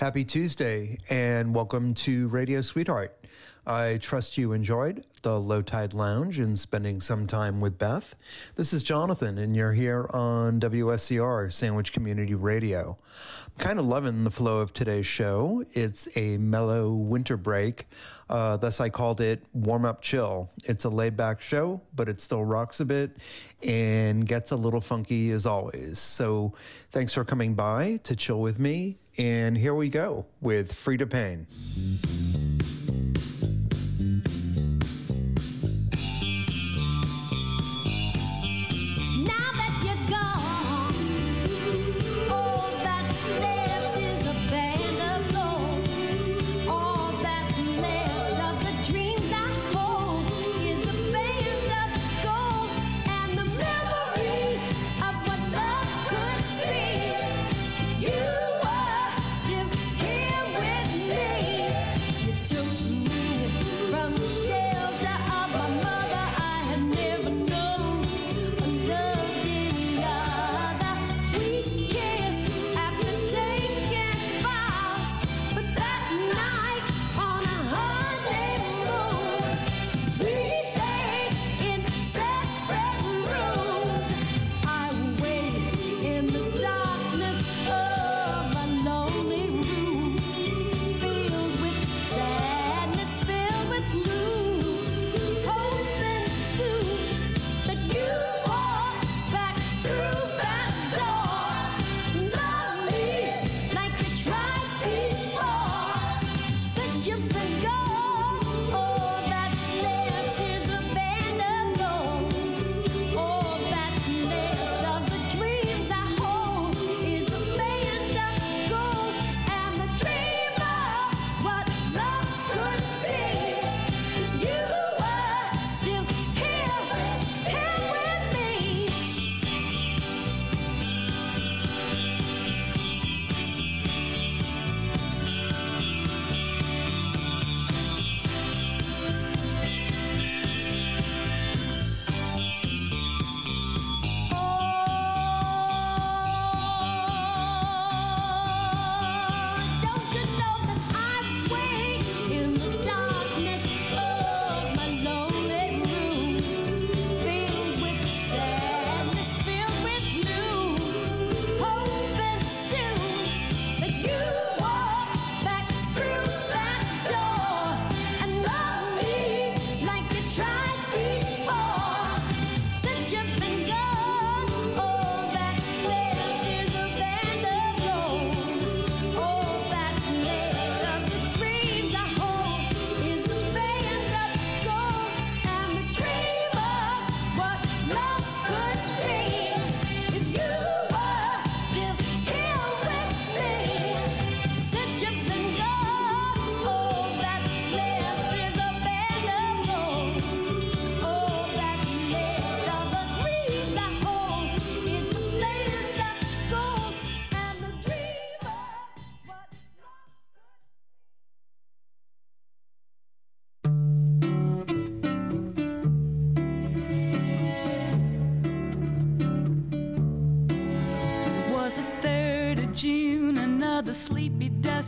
Happy Tuesday and welcome to Radio Sweetheart. I trust you enjoyed the Low Tide Lounge and spending some time with Beth. This is Jonathan, and you're here on WSCR, Sandwich Community Radio. I'm kind of loving the flow of today's show. It's a mellow winter break. Uh, thus, I called it Warm Up Chill. It's a laid back show, but it still rocks a bit and gets a little funky as always. So, thanks for coming by to chill with me. And here we go with Frida Payne.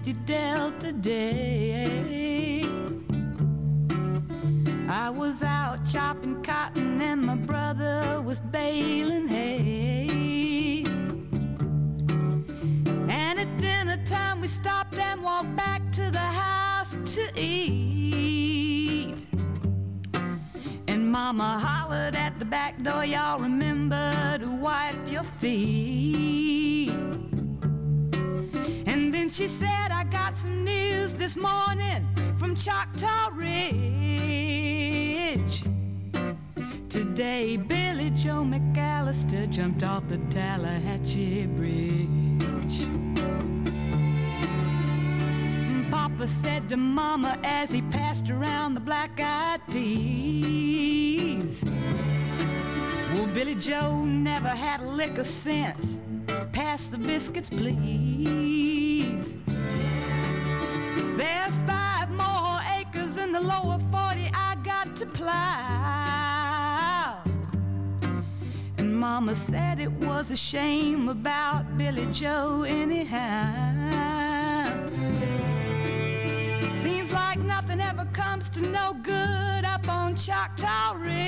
60 Delta Day. I was out chopping cotton and my brother was baling hay. And at dinner time we stopped and walked back to the house to eat. And Mama hollered at the back door, y'all remember to wipe your feet. She said, I got some news this morning from Choctaw Ridge. Today, Billy Joe McAllister jumped off the Tallahatchie Bridge. Papa said to Mama as he passed around the black eyed peas. Well, Billy Joe never had a lick of sense. Pass the biscuits, please. Mama said it was a shame about Billy Joe, anyhow. Seems like nothing ever comes to no good up on Choctaw Ridge.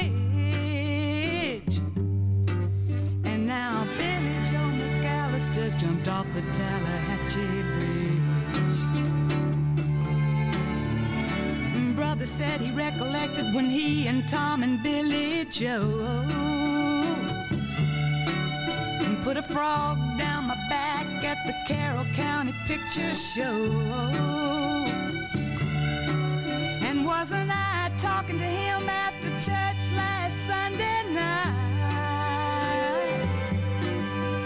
And now Billy Joe McAllister's jumped off the Tallahatchie Bridge. Brother said he recollected when he and Tom and Billy Joe put a frog down my back at the Carroll County Picture Show. And wasn't I talking to him after church last Sunday night?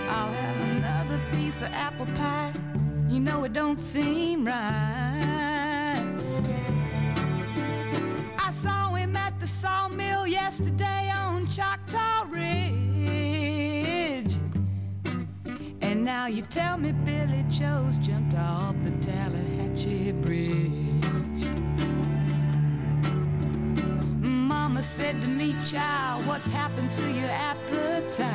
I'll have another piece of apple pie. You know it don't seem right. I saw him at the sawmill yesterday on Choctaw And now you tell me Billy Joe's jumped off the Tallahatchie Bridge. Mama said to me, child, what's happened to your appetite?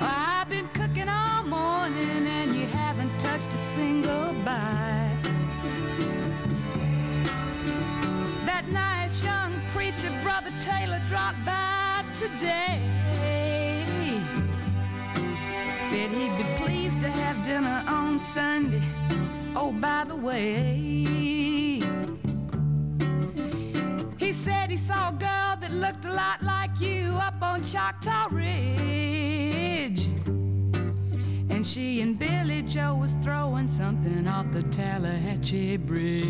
I've been cooking all morning and you haven't touched a single bite. That nice young preacher, Brother Taylor, dropped by today. Sunday. Oh, by the way, he said he saw a girl that looked a lot like you up on Choctaw Ridge. And she and Billy Joe was throwing something off the Tallahatchie Bridge.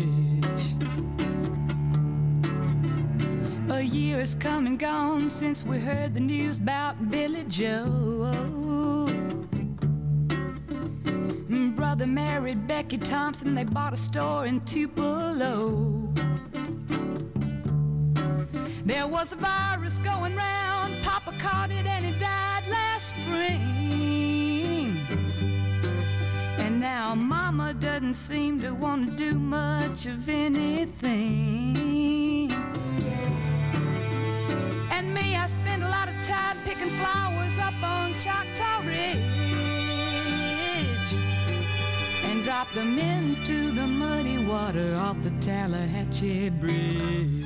A year has come and gone since we heard the news about Billy Joe. Brother married Becky Thompson, they bought a store in Tupelo. There was a virus going round, Papa caught it and he died last spring. And now Mama doesn't seem to want to do much of anything. And me, I spend a lot of time picking flowers up on Choctaw Ridge drop them into the muddy water off the Tallahatchie Bridge.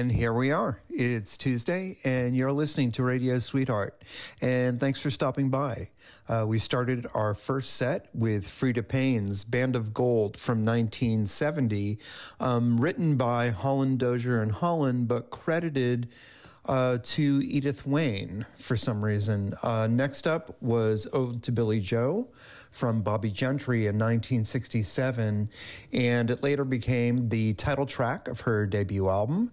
And here we are. It's Tuesday, and you're listening to Radio Sweetheart. And thanks for stopping by. Uh, we started our first set with Freda Payne's Band of Gold from 1970, um, written by Holland Dozier and Holland, but credited uh, to Edith Wayne for some reason. Uh, next up was Ode to Billie Joe from Bobby Gentry in 1967, and it later became the title track of her debut album.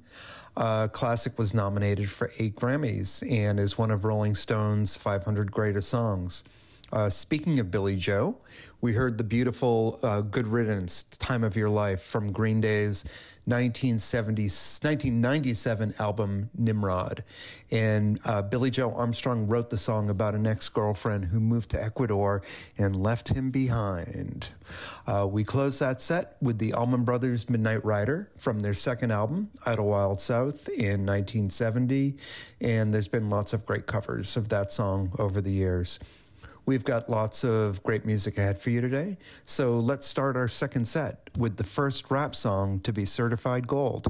Uh, Classic was nominated for eight Grammys and is one of Rolling Stone's 500 greatest songs. Uh, speaking of Billie Joe, we heard the beautiful uh, Good Riddance Time of Your Life from Green Day's 1970, 1997 album Nimrod. And uh, Billie Joe Armstrong wrote the song about an ex girlfriend who moved to Ecuador and left him behind. Uh, we closed that set with the Allman Brothers Midnight Rider from their second album, Idlewild South, in 1970. And there's been lots of great covers of that song over the years. We've got lots of great music ahead for you today. So let's start our second set with the first rap song to be certified gold.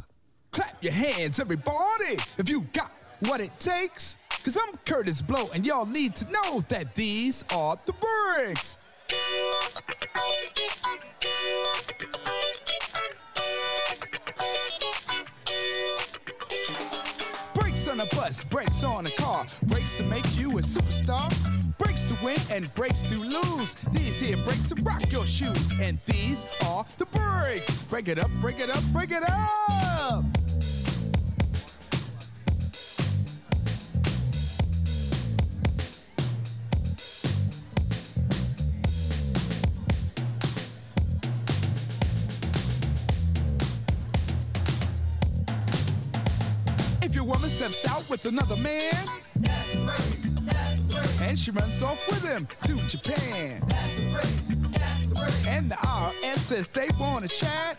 Clap your hands, everybody, if you got what it takes. Cause I'm Curtis Blow, and y'all need to know that these are the bricks. On a bus, brakes on a car, brakes to make you a superstar. Brakes to win and brakes to lose. These here brakes to rock your shoes. And these are the brakes. Break it up, break it up, break it up. Woman steps out with another man, and she runs off with him to Japan. And the IRS says they want to chat.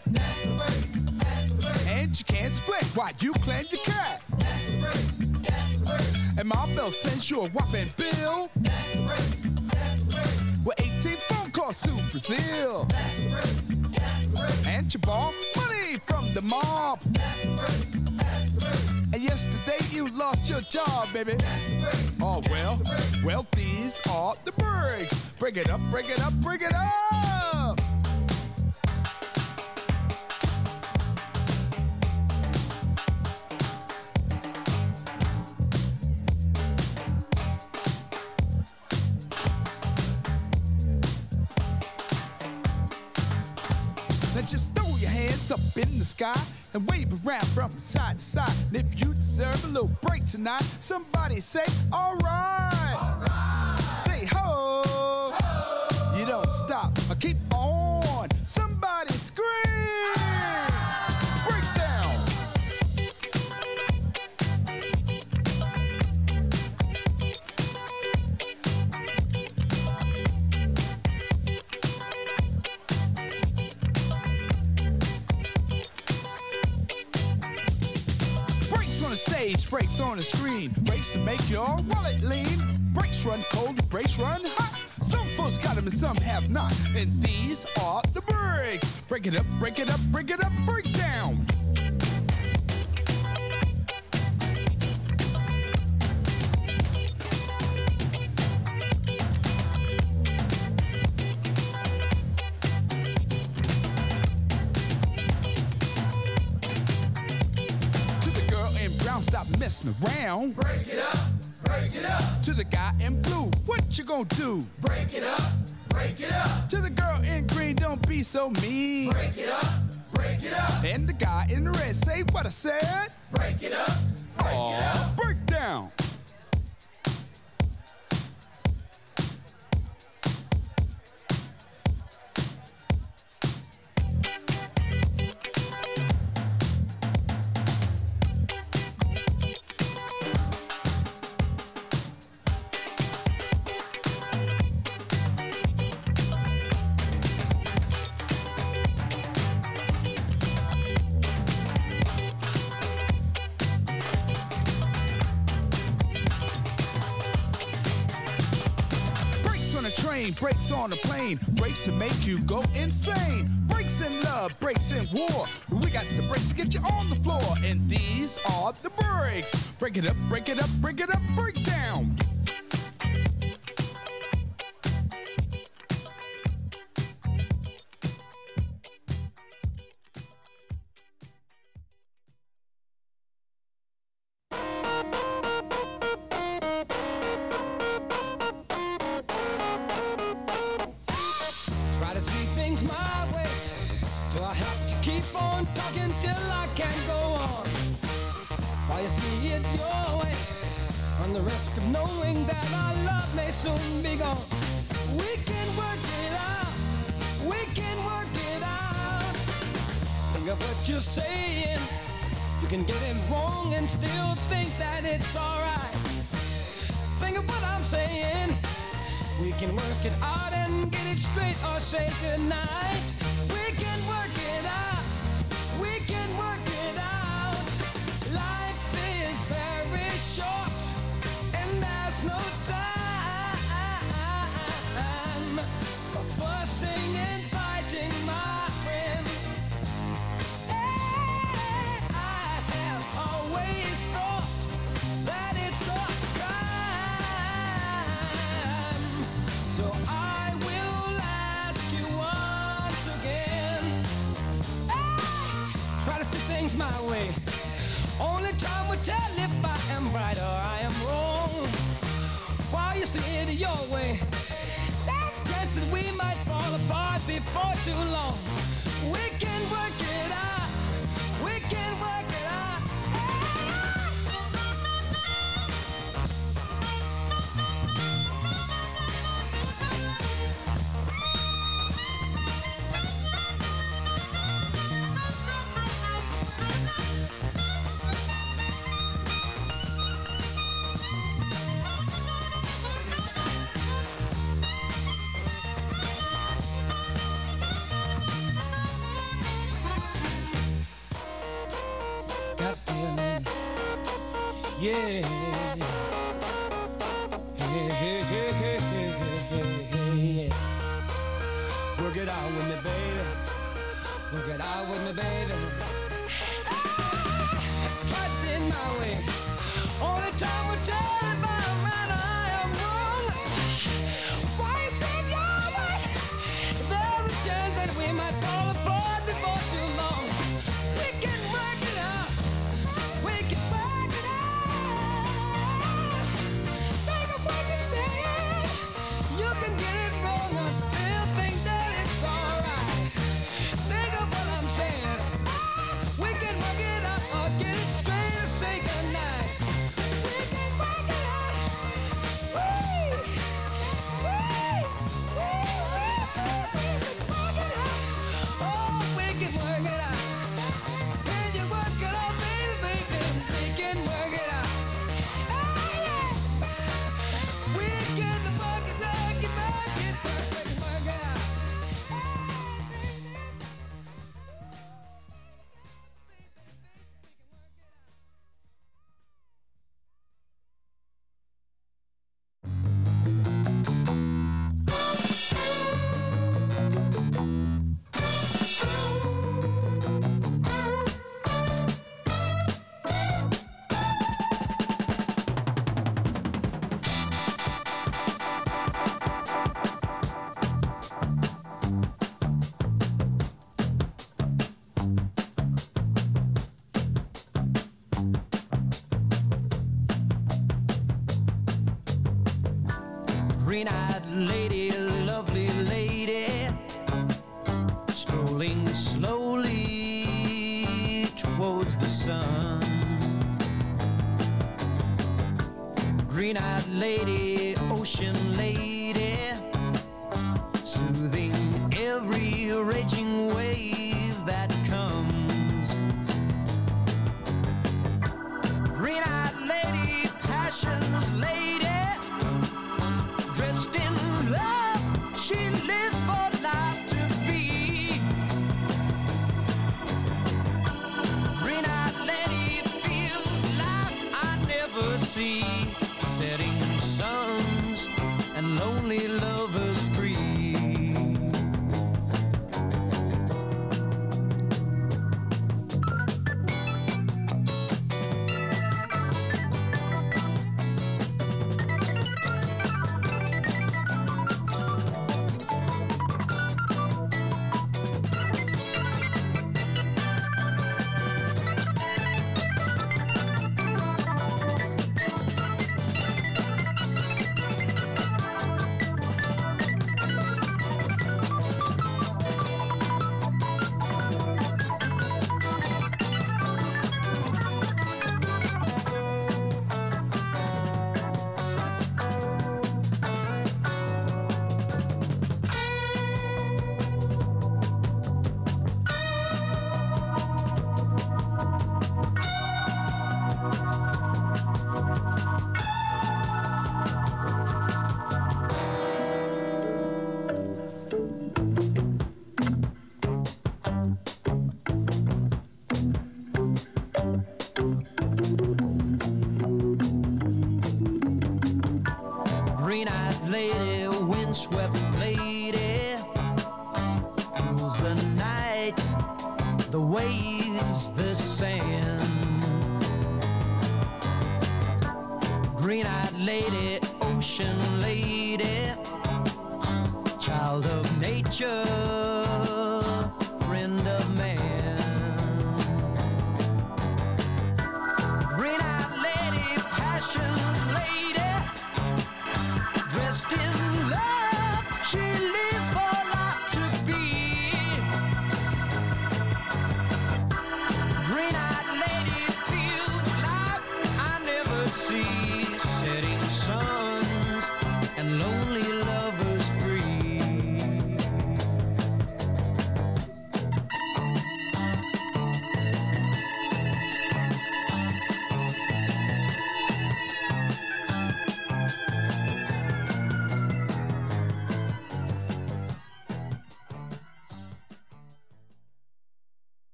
And you can't split why you claim your cat. And my bill sends you a whopping bill. With 18 phone calls to Brazil. And you borrow money from the mob. And yesterday you lost your job, baby. Oh well, well these are the breaks. Break it up, break it up, break it up. Now just throw your hands up in the sky and wave around from side to side. And if you deserve a little break tonight, somebody say, alright. Say ho. You don't stop. Or keep on. Breaks on the screen, breaks to make your wallet lean. Breaks run cold, breaks run hot. Some folks got them and some have not. And these are the breaks. Break it up, break it up, break it up, break messing around. Break it up, break it up, To the guy in blue, what you gonna do? break it up, break it up, To the girl in green, don't be so mean. break it up, break it up, And the guy in the red, say what I said. break it up, break it up. Break down. Brain, brakes on a plane, brakes to make you go insane. Brakes in love, brakes in war. We got the brakes to get you on the floor, and these are the brakes. Break it up, break it up, break it up, break down. only time will tell if I am right or I am wrong. While you see it your way, there's chance that we might fall apart before too long. We can work it out. We can work it out. highway. Only time will tell.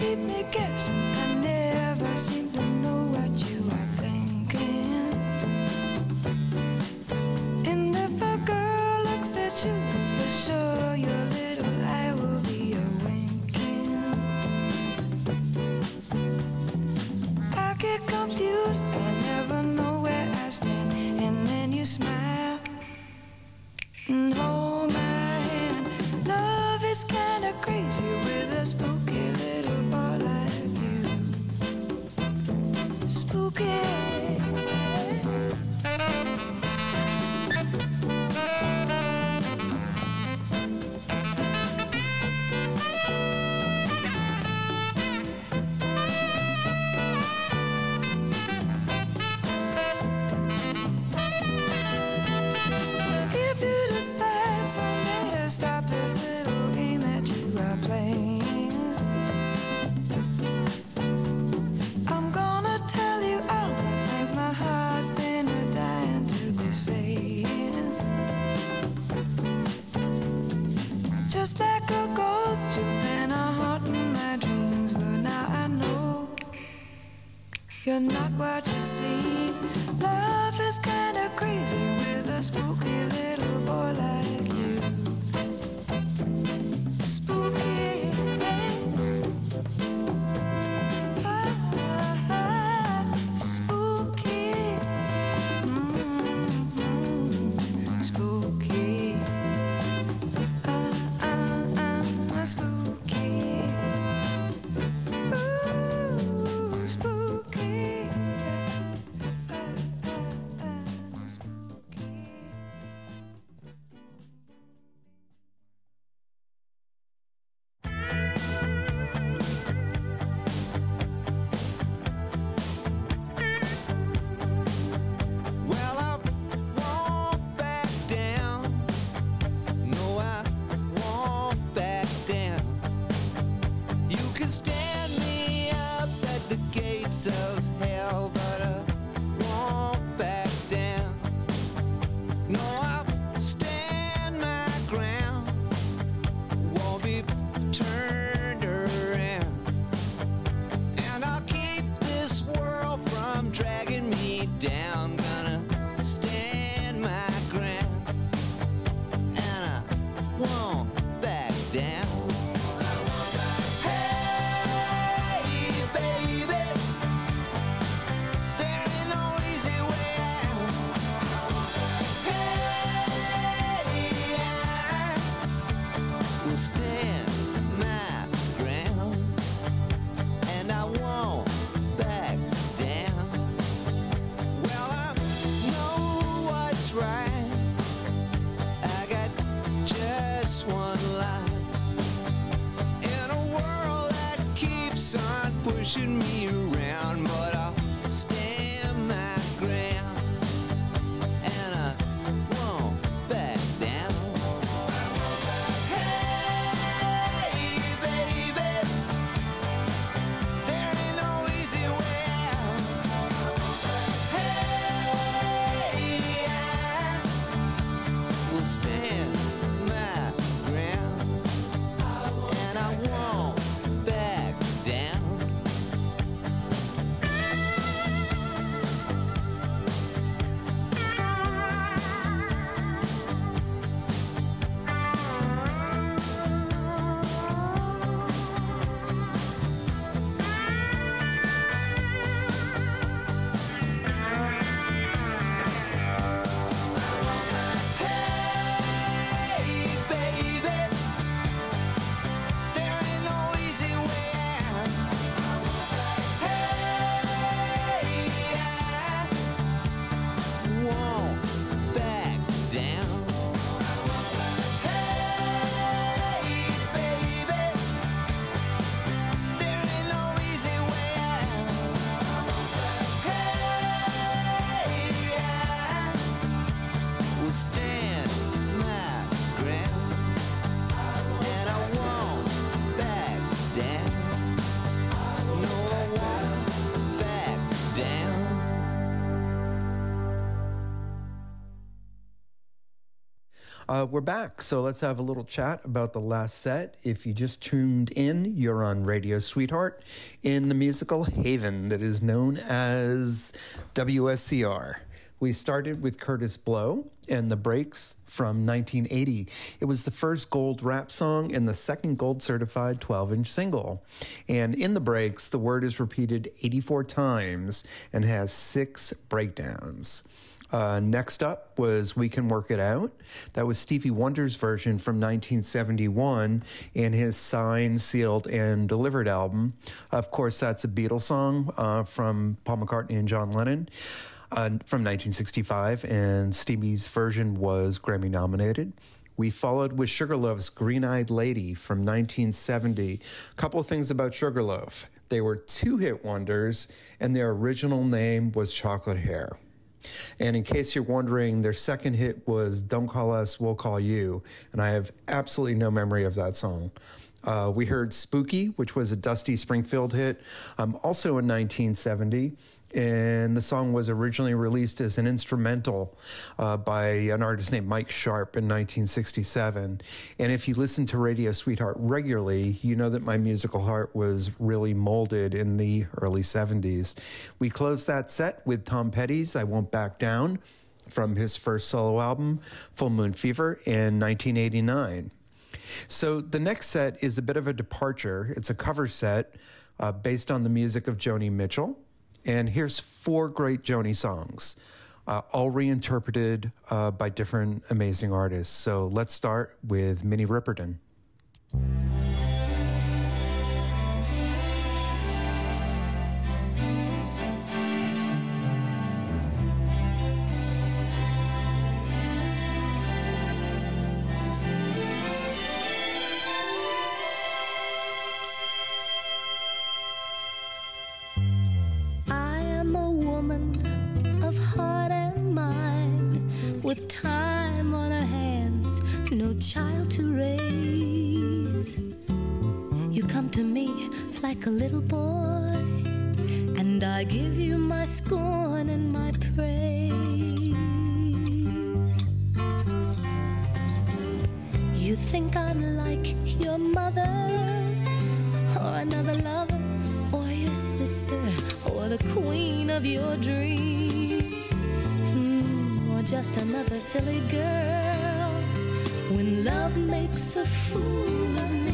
Keep me guessing, Uh, we're back, so let's have a little chat about the last set. If you just tuned in, you're on Radio Sweetheart in the musical Haven that is known as WSCR. We started with Kurtis Blow and the Breaks from 1980. It was the first gold rap song and the second gold certified 12 inch single. And in the breaks, the word is repeated 84 times and has six breakdowns. Uh, next up was We Can Work It Out. That was Stevie Wonder's version from 1971 in his signed, sealed, and delivered album. Of course, that's a Beatles song uh, from Paul McCartney and John Lennon. Uh, from 1965, and Stevie's version was Grammy nominated. We followed with Sugarloaf's Green Eyed Lady from 1970. A couple of things about Sugarloaf. They were two hit wonders, and their original name was Chocolate Hair. And in case you're wondering, their second hit was Don't Call Us, We'll Call You. And I have absolutely no memory of that song. Uh, we heard Spooky, which was a Dusty Springfield hit, um, also in 1970. And the song was originally released as an instrumental uh, by an artist named Mike Sharpe in 1967. And if you listen to Radio Sweetheart regularly, you know that my musical heart was really molded in the early 70s. We closed that set with Tom Petty's I Won't Back Down from his first solo album, Full Moon Fever, in 1989. So the next set is a bit of a departure. It's a cover set uh, based on the music of Joni Mitchell. And here's four great Joni songs, uh, all reinterpreted uh, by different amazing artists. So let's start with Minnie Riperton. Scorn and my praise. You think I'm like your mother or another lover or your sister or the queen of your dreams Hmm, or just another silly girl when love makes a fool of me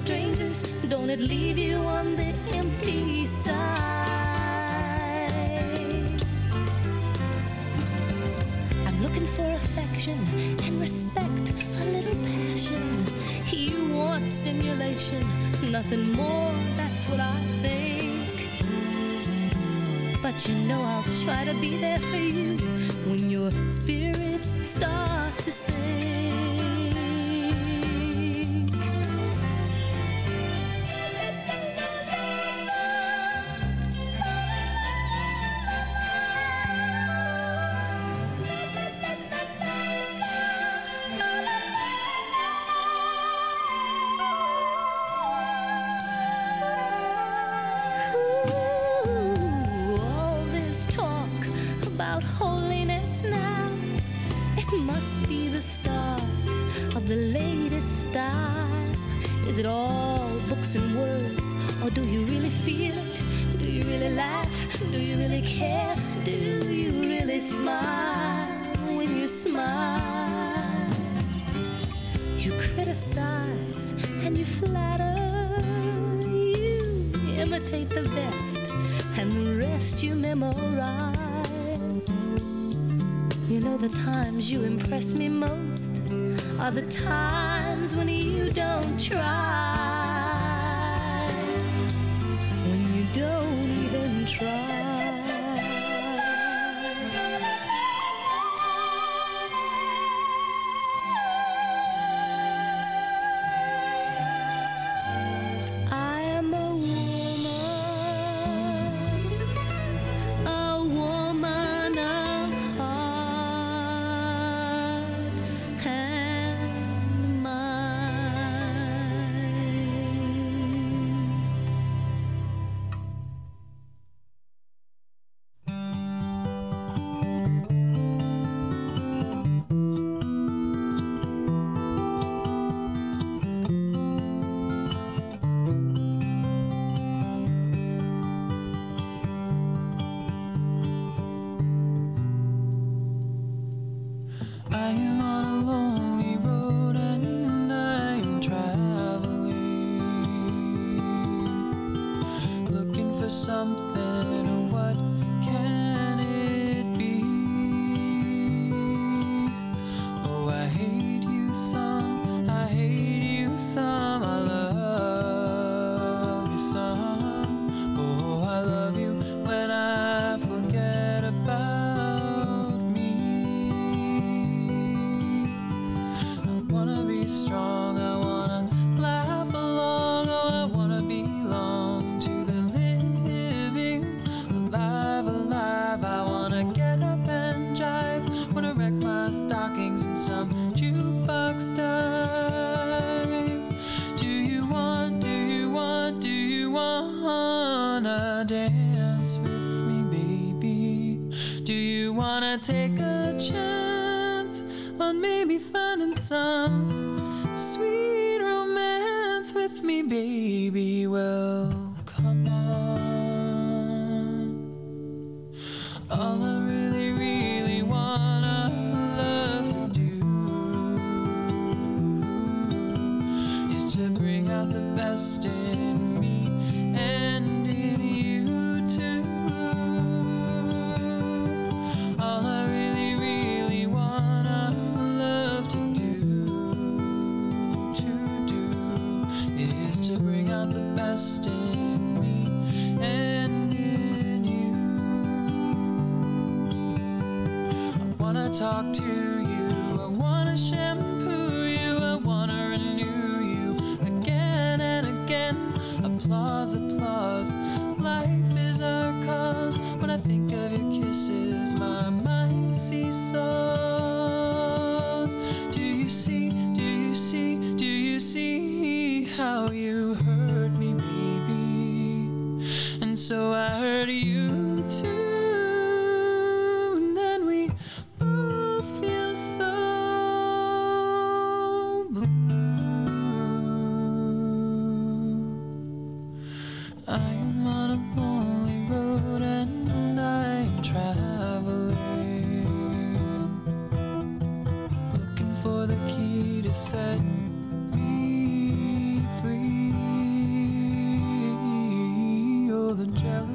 strangers, don't it leave you on the empty side? I'm looking for affection and respect, a little passion. You want stimulation, nothing more, that's what I think. But you know I'll try to be there for you when your spirit jokes and words? Or do you really feel it? Do you really laugh? Do you really care? Do you really smile when you smile? You criticize and you flatter. You imitate the best and the rest you memorize. You know the times you impress me most are the times when you don't try.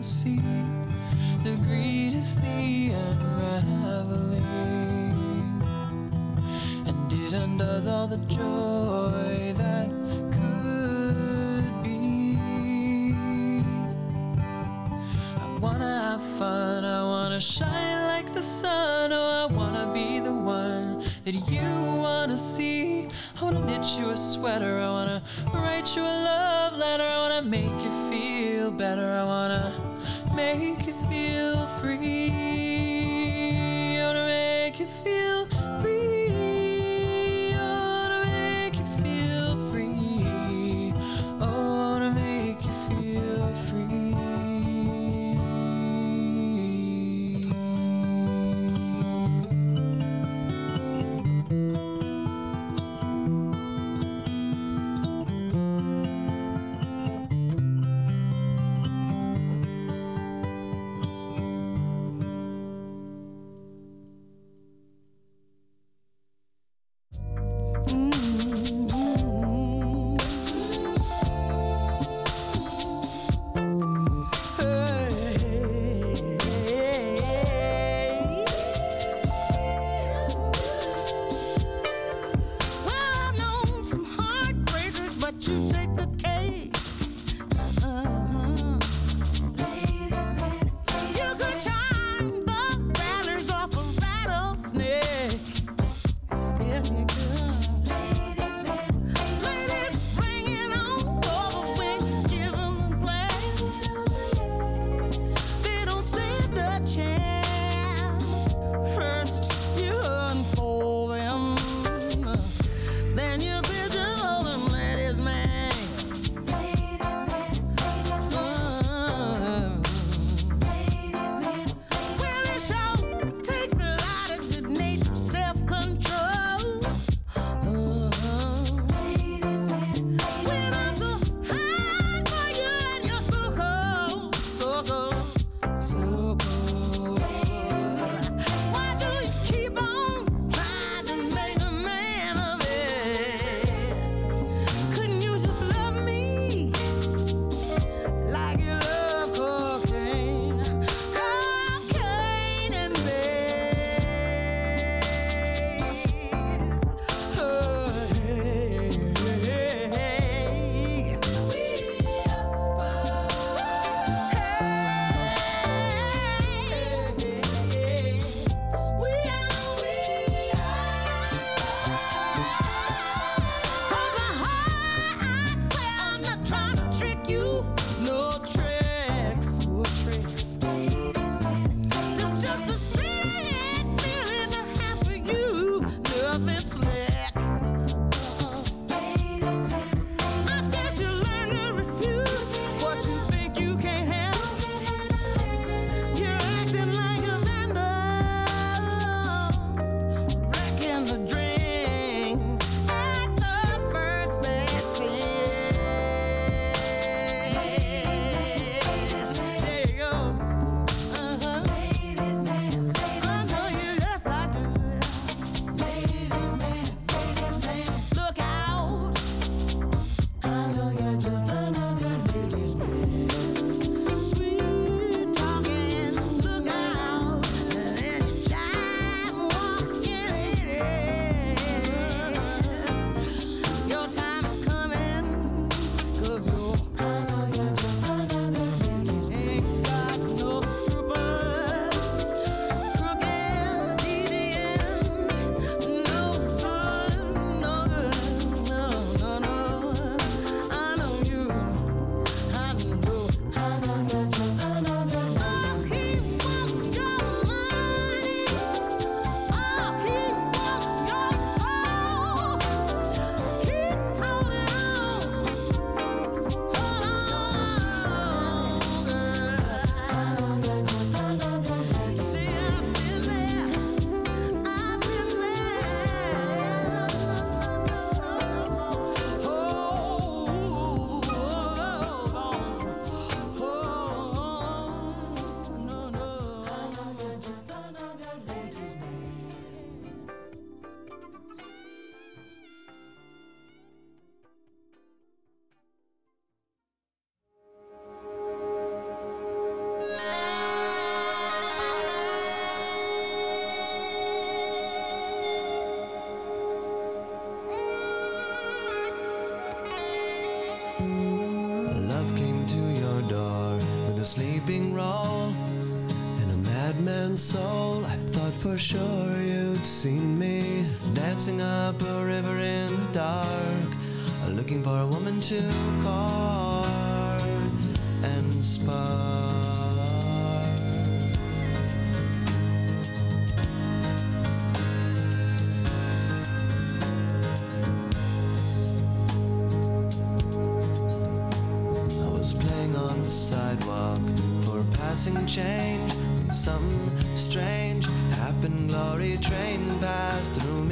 Jealousy, the greed is the unraveling, and it undoes all the joy that could be. I wanna have fun, I wanna shine like the sun. Oh, I wanna be the one that you wanna see. I wanna knit you a sweater,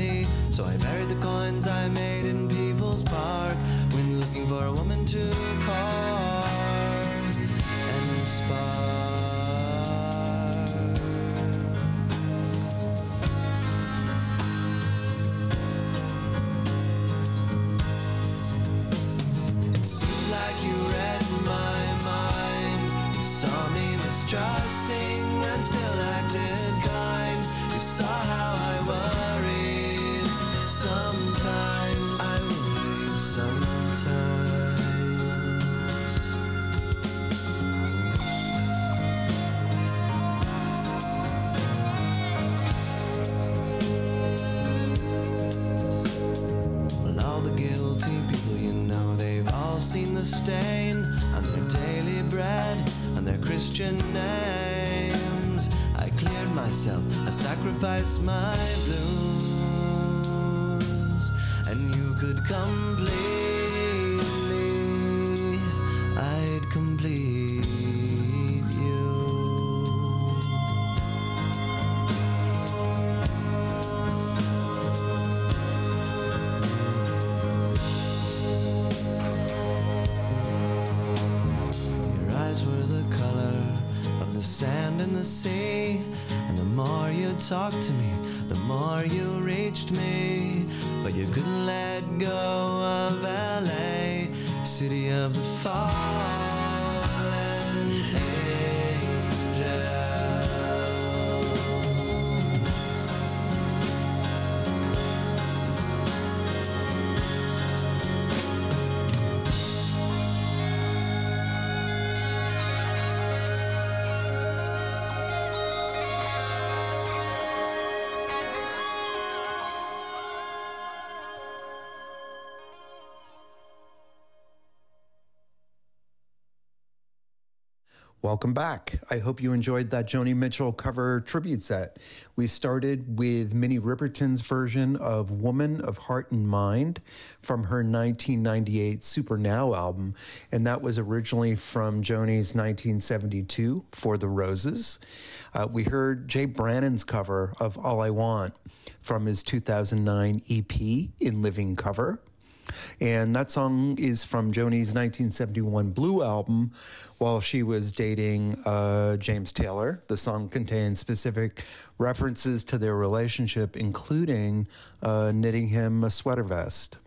me. So I buried the coins I made in People's Park when looking for a woman to court and spark. Sacrificed my blues, and you could complete me. I'd complete you. Your eyes were the color of the sand in the sea. And the more you talked to me, the more you reached me. But you couldn't let go of LA, city of the fallen Welcome back. I hope you enjoyed that Joni Mitchell cover tribute set. We started with Minnie Riperton's version of Woman of Heart and Mind from her 1998 Super Now album, and that was originally from Joni's 1972 For the Roses. Uh, we heard Jay Brannan's cover of All I Want from his 2009 EP in Living Cover. And that song is from Joni's 1971 Blue album while she was dating uh, James Taylor. The song contains specific references to their relationship, including uh, knitting him a sweater vest.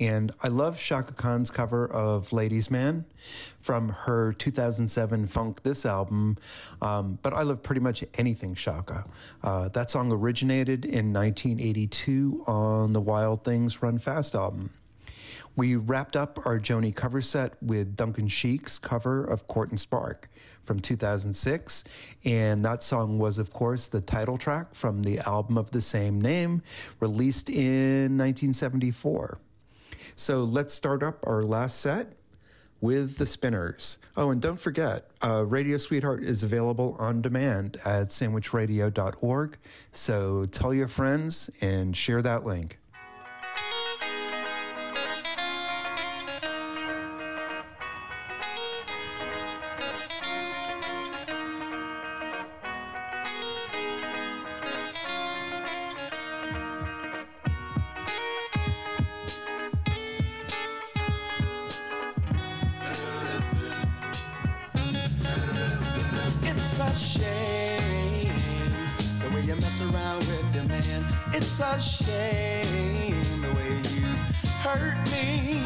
And I love Chaka Khan's cover of Ladies Man from her 2007 Funk This album. Um, but I love pretty much anything Chaka. Uh, that song originated in 1982 on the Wild Things Run Fast album. We wrapped up our Joni cover set with Duncan Sheik's cover of Court and Spark from 2006. And that song was, of course, the title track from the album of the same name, released in 1974. So let's start up our last set with the Spinners. Oh, and don't forget, uh, Radio Sweetheart is available on demand at sandwichradio.org. So tell your friends and share that link. Around with your man. It's a shame the way you hurt me.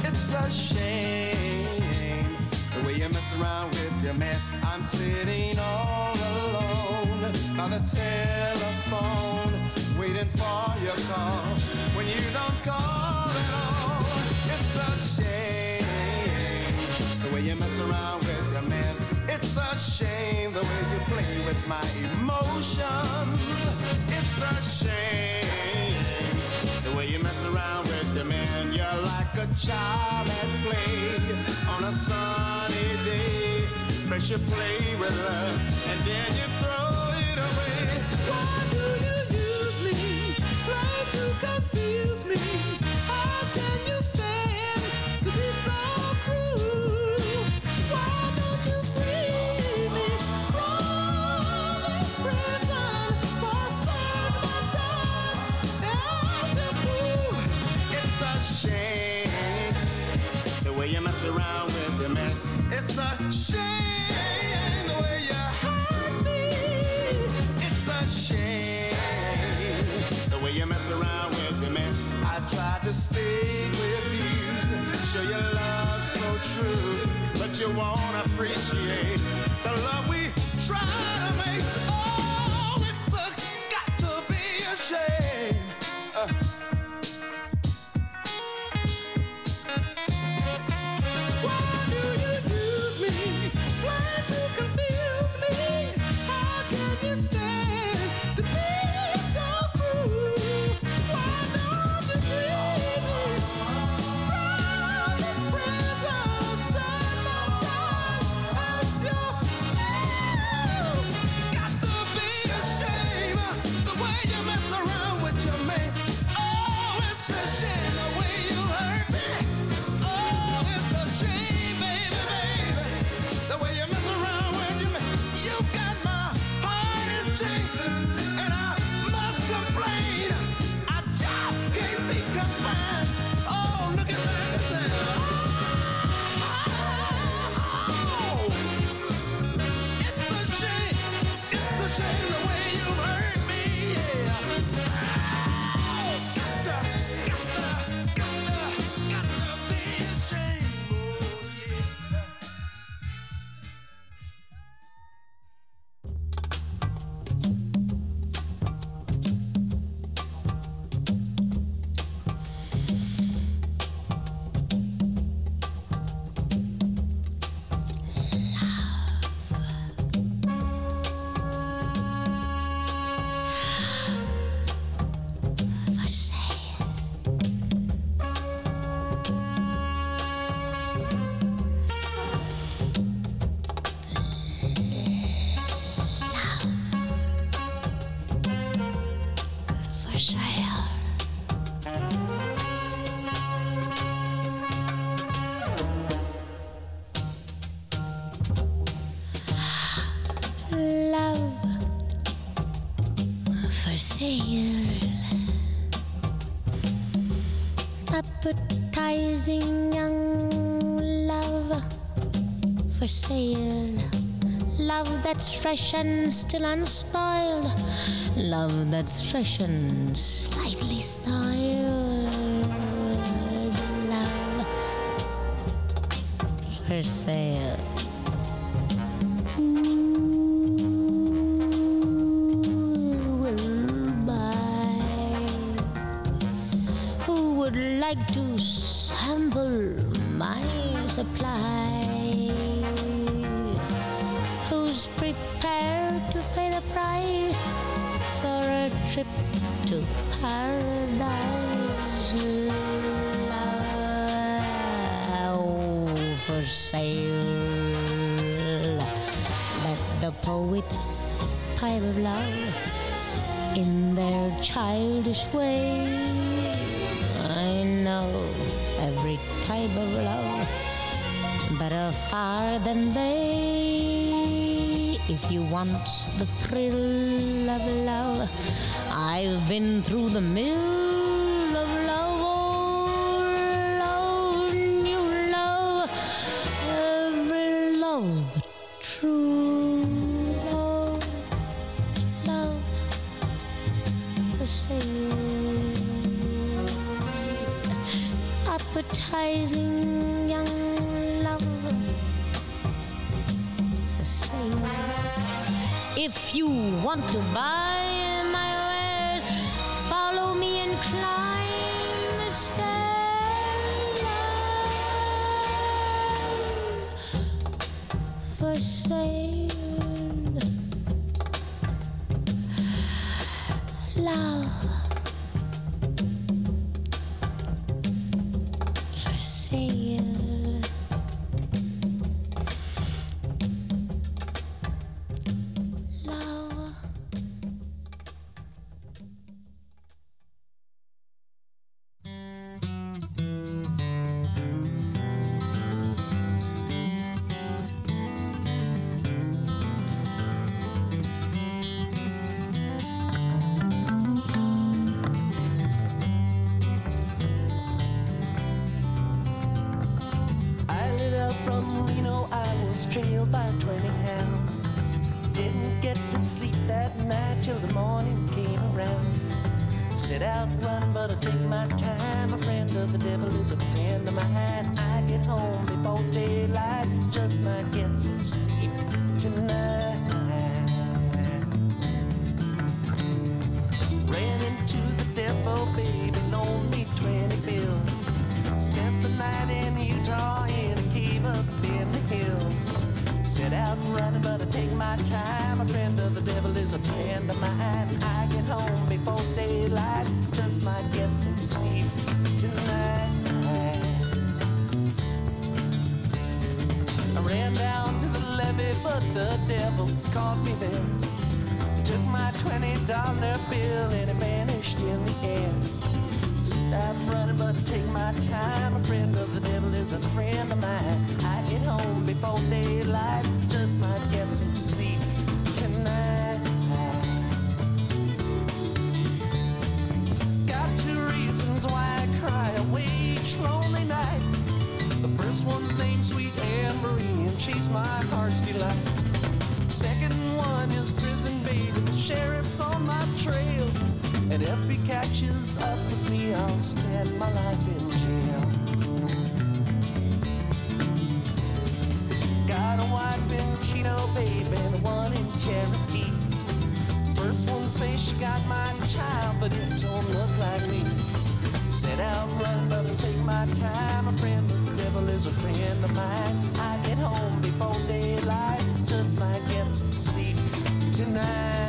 It's a shame the way you mess around with your man. I'm sitting all alone by the telephone, waiting for your call. When you don't call at all, it's a shame the way you mess around with your man. It's a shame the way you play with my emotions it's a shame the way you mess around with the men. You're like a child at play on a sunny day. First you play with love and then you throw it away. Why do you use me? Try to confuse me. Around with the man. It's a shame the way you hurt me. It's a shame the way you mess around with the man. I tried to speak with you, show your love so true, but you won't appreciate the love we try to make. That's fresh and still unspoiled. Love that's fresh and slightly soiled. Love for sale. Who will buy? Who would like to sample my supply? Trip to paradise? Love for sale. Let the poets pipe of love in their childish way. I know every type of love better far than they. If you want the thrill of love, I've been through the mill sit out one, but I take my time. A friend of the devil is a friend of mine. I get home just might get some sleep tonight.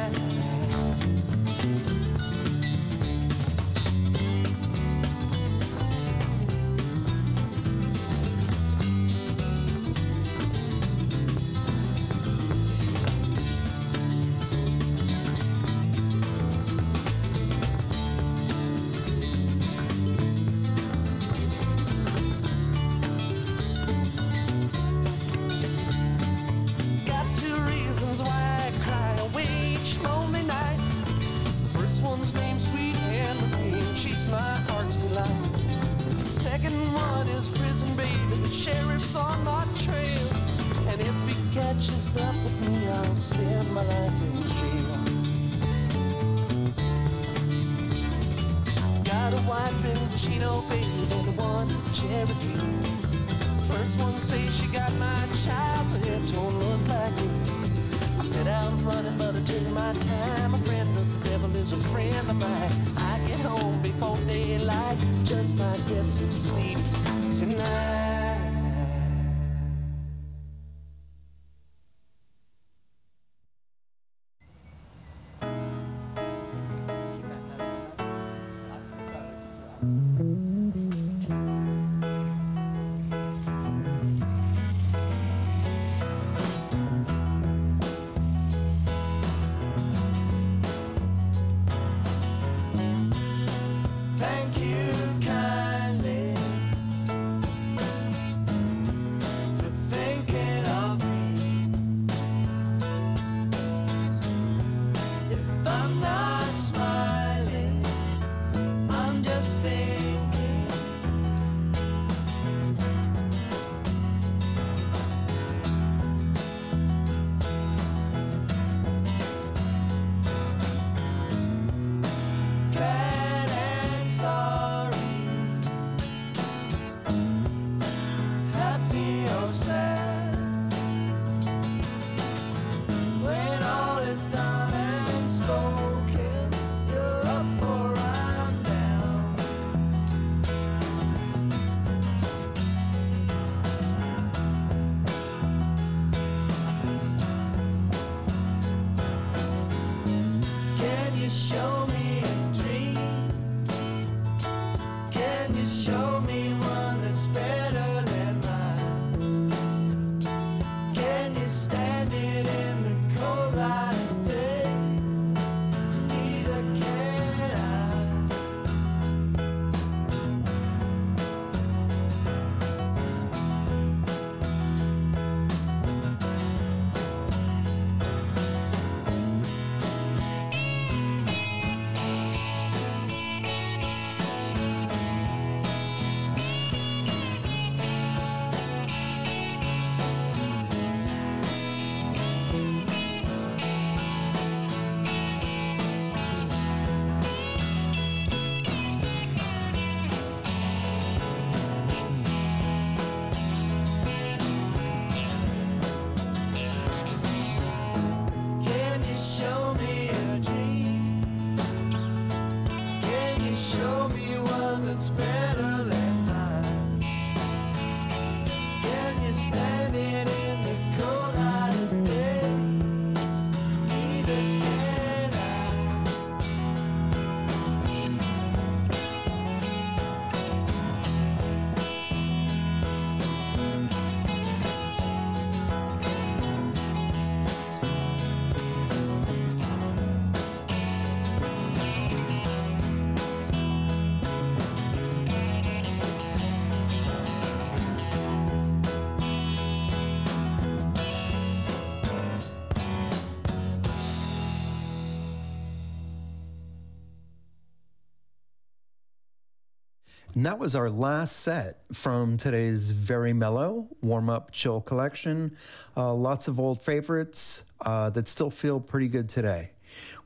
And that was our last set from today's very mellow warm up chill collection. Uh, lots of old favorites uh, that still feel pretty good today.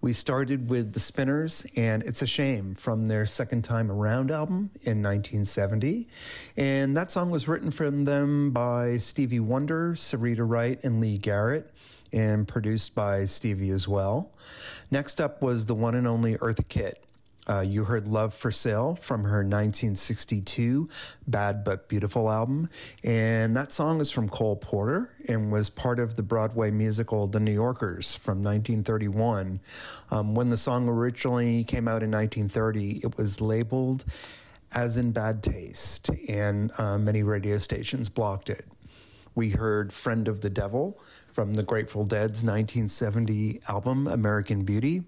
We started with the Spinners and It's a Shame from their second time around album in 1970. And that song was written from them by Stevie Wonder, Syreeta Wright, and Lee Garrett, and produced by Stevie as well. Next up was the one and only Eartha Kitt. Uh, you heard Love for Sale from her 1962 Bad But Beautiful album. And that song is from Cole Porter and was part of the Broadway musical The New Yorkers from 1931. Um, when the song originally came out in 1930, it was labeled as in bad taste, and uh, many radio stations blocked it. We heard Friend of the Devil from the Grateful Dead's 1970 album American Beauty.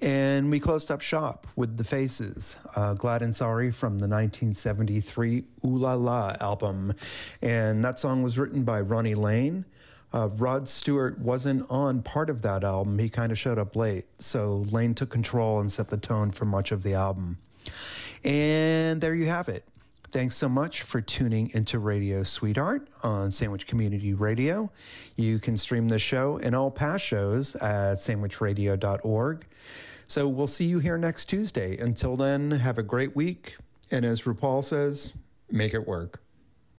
And we closed up shop with The Faces, uh, Glad and Sorry from the 1973 Ooh La La album. And that song was written by Ronnie Lane. Uh, Rod Stewart wasn't on part of that album. He kind of showed up late. So Lane took control and set the tone for much of the album. And there you have it. Thanks so much for tuning into Radio Sweetheart on Sandwich Community Radio. You can stream the show and all past shows at sandwichradio.org. So we'll see you here next Tuesday. Until then, have a great week. And as RuPaul says, make it work.